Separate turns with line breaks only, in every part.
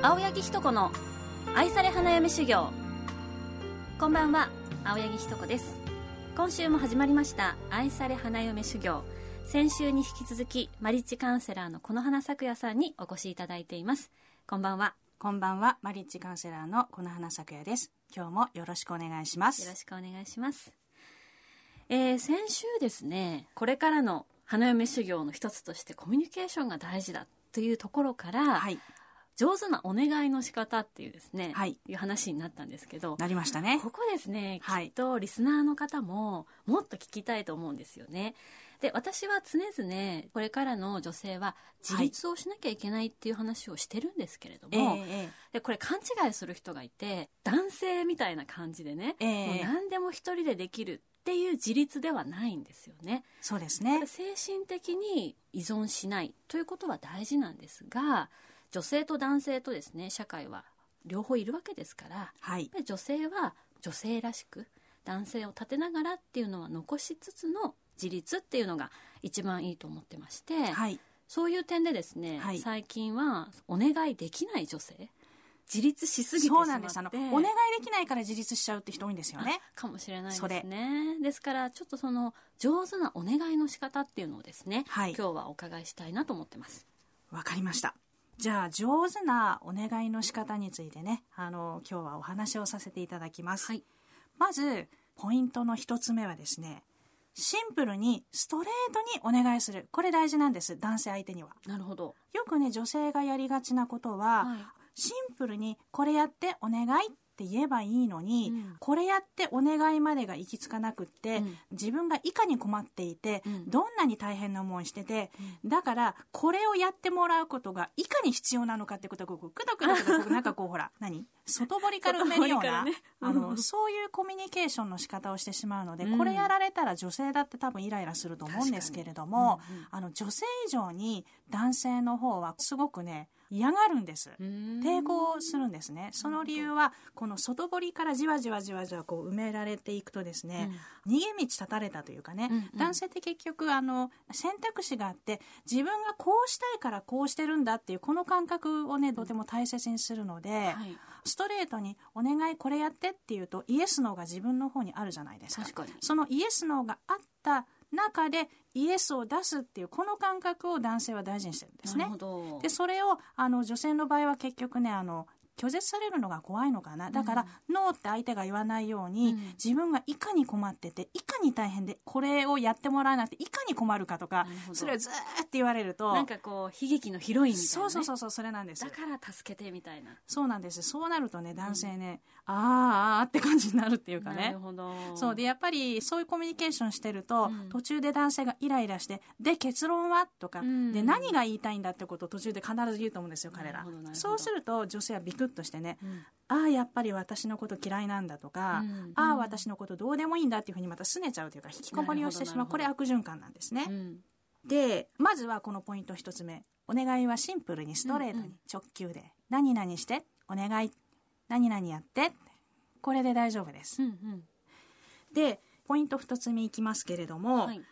青柳ひと子の愛され花嫁修行。こんばんは青柳ひと子です。今週も始まりました愛され花嫁修行。先週に引き続きマリッジカウンセラーのこの花咲夜さんにお越しいただいています。こんばんは。
こんばんは、マリッジカウンセラーのこの花咲夜です。今日もよろしくお願いします。
よろしくお願いします。えー、先週ですねこれからの花嫁修行の一つとしてコミュニケーションが大事だというところから、
はい、
上手なお願いの仕方っていうですね、
はい
いう話になったんですけど
なりましたね。
ここですね、
はい
きっとリスナーの方ももっと聞きたいと思うんですよね。で私は常々これからの女性は自立をしなきゃいけないっていう話をしてるんですけれど
え
も、
え
でこれ勘違いする人がいて男性みたいな感じでね、
ええ
もう何でも一人でできるっていう自立ではないんですよね。
そうです
こ
ね
れ。精神的に依存しないということは大事なんですが女性と男性とですね社会は両方いるわけですから
はい、
で女性は女性らしく男性を立てながらっていうのは残しつつの自立っていうのが一番いいと思ってまして、
はい、
そういう点でですね、
はい。
最近はお願いできない女性自立しすぎてしまって
そうなんです。あの、お願いできないから自立しちゃうって人多いんですよね。
あかもしれないですね。ですからちょっとその上手なお願いの仕方っていうのをですね、
はい。
今日はお伺いしたいなと思ってます。
わかりました。じゃあ、上手なお願いの仕方についてね、あの、今日はお話をさせていただきます。
はい
まず、ポイントの一つ目はですね、シンプルにストレートにお願いする。これ大事なんです。男性相手には。
なるほど
よくね、女性がやりがちなことは、
はい
シンプルにこれやってお願いって言えばいいのに、
うん。
これやってお願いまでが行き着かなくって、
うん。
自分がいかに困っていて、
うん。
どんなに大変な思いしてて、だからこれをやってもらうことがいかに必要なのかってことをこうくどくどくどくなんかこうほら何？外堀から埋めるような、
外堀から
あ
ね
のそういうコミュニケーションの仕方をしてしまうので、
うん。
これやられたら女性だって多分イライラすると思うんですけれども、
うんうん。
あの女性以上に男性の方はすごくね嫌がるんです。抵
抵
抗するんですね。その理由は、この外堀からじわじわじわじわこう埋められていくとですね、逃げ道立たれたというかね、
うんうん。
男性って結局あの選択肢があって、自分がこうしたいからこうしてるんだっていうこの感覚をね、とても大切にするので、
はい。
ストレートにお願いこれやってっていうとイエスノーが自分の方にあるじゃないですか。
確かに。
そのイエスノーがあった中でイエスを出すっていうこの感覚を男性は大事にしてるんですね。でそれをあの女性の場合は結局ねあの拒絶されるのが怖いのかな？だから、ノーって相手が言わないように、
うん。
自分がいかに困ってていかに大変でこれをやってもらわなくていかに困るかとかそれをずーって言われると
なんかこう悲劇のヒロインみたいな、ね、
そうそうそうそうそれなんです。
だから助けてみたいな。
そうなんです。そうなるとね男性ね、あーあーって感じになるっていうか
な
ね
るほど。
そうでやっぱりそういうコミュニケーションしてると、
うん。
途中で男性がイライラしてで結論は？とか、
うん。
で何が言いたいんだってことを途中で必ず言うと思うんですよ彼ら。そうすると女性はビクッとしてね、
うん。
ああやっぱり私のこと嫌いなんだとか、
うん
ああ私のことどうでもいいんだっていうふうにまた拗ねちゃうというか引きこもりをしてしまうこれ悪循環なんですね、
うん
でまずはこのポイント一つ目。お願いはシンプルにストレートに直球で、何々してお願い何々やってこれで大丈夫です、
うんうん。
でポイント2つ目いきますけれども、
はい。
と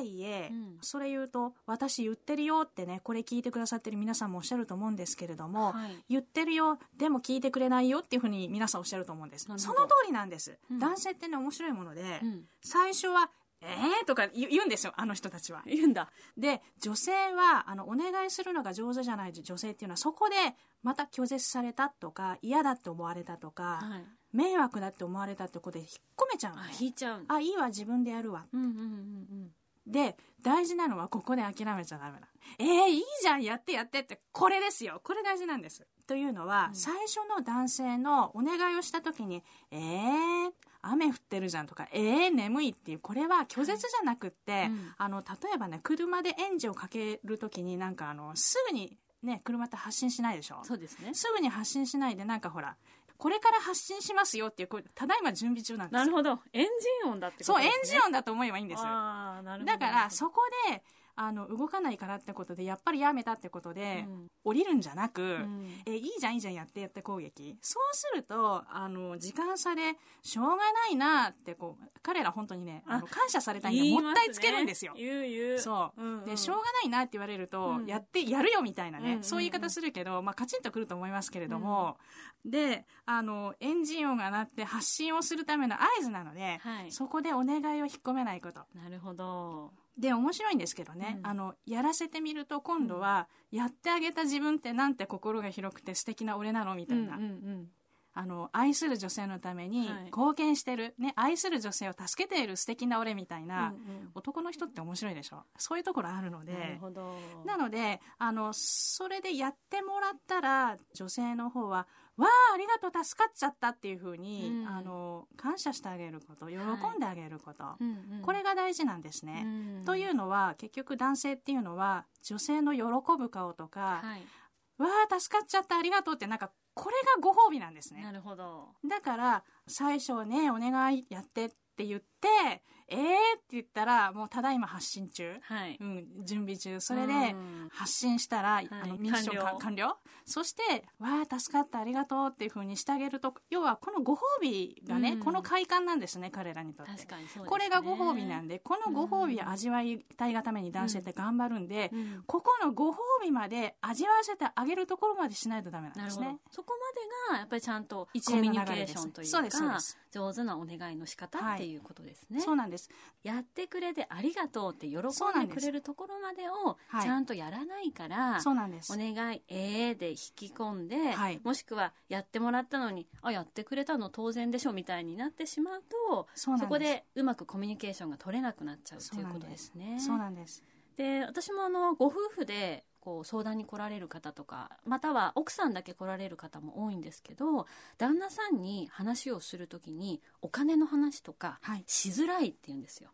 はいえ、
うん。
それ言うと私言ってるよってねこれ聞いてくださってる皆さんもおっしゃると思うんですけれども、
はい。
言ってるよでも聞いてくれないよっていうふうに皆さんおっしゃると思うんです。その通りなんです、
うん。
男性ってね面白いもので、
うん。
最初は「えー?」とか言うんですよあの人たちは。
言うんだ。
で女性はあのお願いするのが上手じゃない女性っていうのはそこでまた拒絶されたとか嫌だって思われたとか、
はい。
迷惑だって思われたってことで引っ込めちゃうの
あ
ね
引いちゃう
あいいわ自分でやるわ。
うんうんうん
で大事なのはここで諦めちゃダメだえー、いいじゃんやってやってって。これですよ。これ大事なんです。というのは、
うん。
最初の男性のお願いをした時に「えー、雨降ってるじゃん」とか「えー、眠い」っていうこれは拒絶じゃなくって、
うん。
あの例えばね車でエンジンをかける時になんかあのすぐにね車って発進しないでしょ？
うんそうですね。
すぐに発信しないでなんかほらこれから発信しますよっていうこれただいま準備中なんです
なるほど。エンジン音だってこと
そうエ
ですね
ンジン音だと思えばいいんです
あーなるほど。
だからそこであの動かないからってことでやっぱりやめたってことで、
うん。
降りるんじゃなく、
うん。
えいいじゃんいいじゃんやってやって攻撃。そうするとあの時間差でしょうがないなってこう彼ら本当にねあの感謝されたいんでもったいつけるんですよ。
言う言う。
そう、
んん。
でしょうがないなって言われると、
うん。
やってやるよみたいなね、
うんうんうん。
そういう言い方するけど、まあ、カチンとくると思いますけれども、であのエンジン音が鳴って発信をするための合図なので、
はい。
そこでお願いを引っ込めないこと。
なるほど
で面白いんですけどね、
うん。
あのやらせてみると今度は、やってあげた自分ってなんて心が広くて素敵な俺なのみたいな、
うんうん
あの愛する女性のために
はい。
貢献してる、ね、愛する女性を助けている素敵な俺みたい
うん
な、
うん。
男の人って面白いでしょ？そういうところあるので。
なるほど。
なのであのそれでやってもらったら女性の方は「わあありがとう助かっちゃった」っていうふうに、
うん。
あの感謝してあげること喜んであげること、
うんうん。
これが大事なんですね。
うん。
というのは結局男性っていうのは女性の喜ぶ顔とか
はい「
わあ助かっちゃったありがとう」ってなんかこれがご褒美なんですね。
な。るほど。
だから最初ねお願いやってって言って「えー?」って言ったらもうただいま発信中、
はい。
うん、準備中。それで
うん。
発信したら、あのミッション
完了。
か完了。そして「わあ助かった。ありがとう」っていうふうにしてあげると要はこのご褒美がね、
うん。
この快感なんですね彼らにとって。
確かにそうですね。
これがご褒美なんでこのご褒美を味わいたいがために男性って頑張るんで、
うん。
ここのご褒美まで味わわせてあげるところまでしないとダメなんですね。
そこまでがやっぱりちゃんと
一
コミュニケーションという
そうですそうで
か
す。
上手なお願いの仕方
はい。
っていうことですね、
そうなんです。
やってくれてありがとうって喜ん
で
くれるところまでをちゃんとやらないから、
そうなんです
お。願いえーで引き込んで、
はい
もしくはやってもらったのにあやってくれたの当然でしょみたいになってしまうと
そ
こでうまくコミュニケーションが取れなくなっちゃうということですね。
そうなんです。
で私もあのご夫婦でこう相談に来られる方とかまたは奥さんだけ来られる方も多いんですけど旦那さんに話をする時にお金の話とか
はい
しづらいって言うんですよ。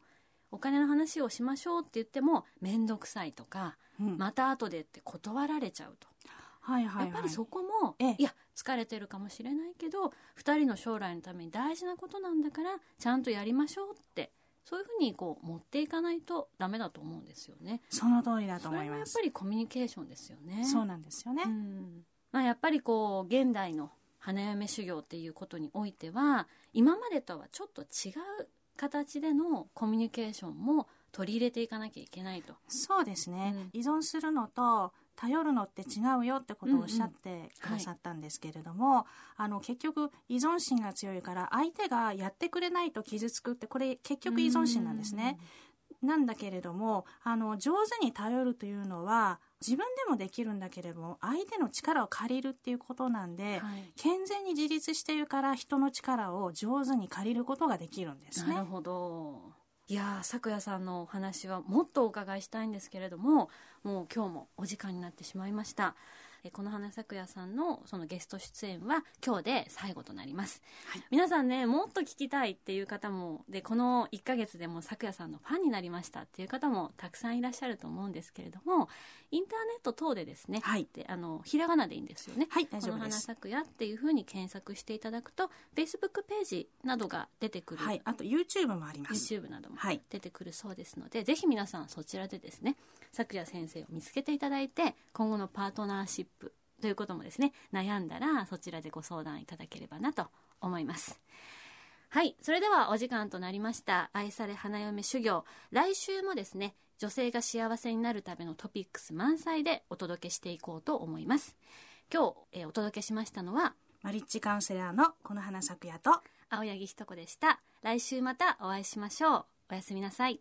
お金の話をしましょうって言っても面倒くさいとか
うん
また後でって断られちゃうと、
はいはいはい。
やっぱりそこも、
ええ
いや疲れてるかもしれないけど2人の将来のために大事なことなんだからちゃんとやりましょうってそういうふうにこう持っていかないとダメだと思うんですよね。
その通りだと
そ
思います
れもやっぱ。りコミュニケーションですよね。
そうなんですよね。
うんまあ、やっぱりこう現代の花嫁修行っていうことにおいては今までとはちょっと違う形でのコミュニケーションも取り入れていかなきゃいけないと。
そうですね、
うん
依存するのと頼るのって違うよってことをおっしゃってくださったんですけれども、あの結局依存心が強いから相手がやってくれないと傷つくってこれ結局依存心なんですね。なんだけれどもあの上手に頼るというのは自分でもできるんだけれども相手の力を借りるっていうことなん
うん。
で、
はい
健全に自立しているから人の力を上手に借りることができるんですね
なる。ほど。いやー、咲夜さんのお話はもっとお伺いしたいんですけれども、もう今日もお時間になってしまいました。えこの花咲夜さんのそのゲスト出演は今日で最後となります。
はい
皆さんね、もっと聞きたいっていう方も、で、この1ヶ月でも咲夜さんのファンになりましたっていう方もたくさんいらっしゃると思うんですけれども、インターネット等でですね、
はい
であの、ひらがなでいいんですよね。
はい大
この花
丈夫です。
咲夜っていうふうに検索していただくと Facebook ページなどが出てくる、
はい、あと YouTube もあります。
YouTube なども
はい
出てくるそうですので、ぜひ皆さんそちらでですね咲夜先生を見つけていただいて今後のパートナーシップということもですね悩んだらそちらでご相談いただければなと思います。はいそれではお時間となりました。愛され花嫁修行。来週もですね女性が幸せになるためのトピックス満載でお届けしていこうと思います。今日、えーお届けしましたのは
マリッジカウンセラーのこの花咲夜と
青柳ひと子でした。来週またお会いしましょう。おやすみなさい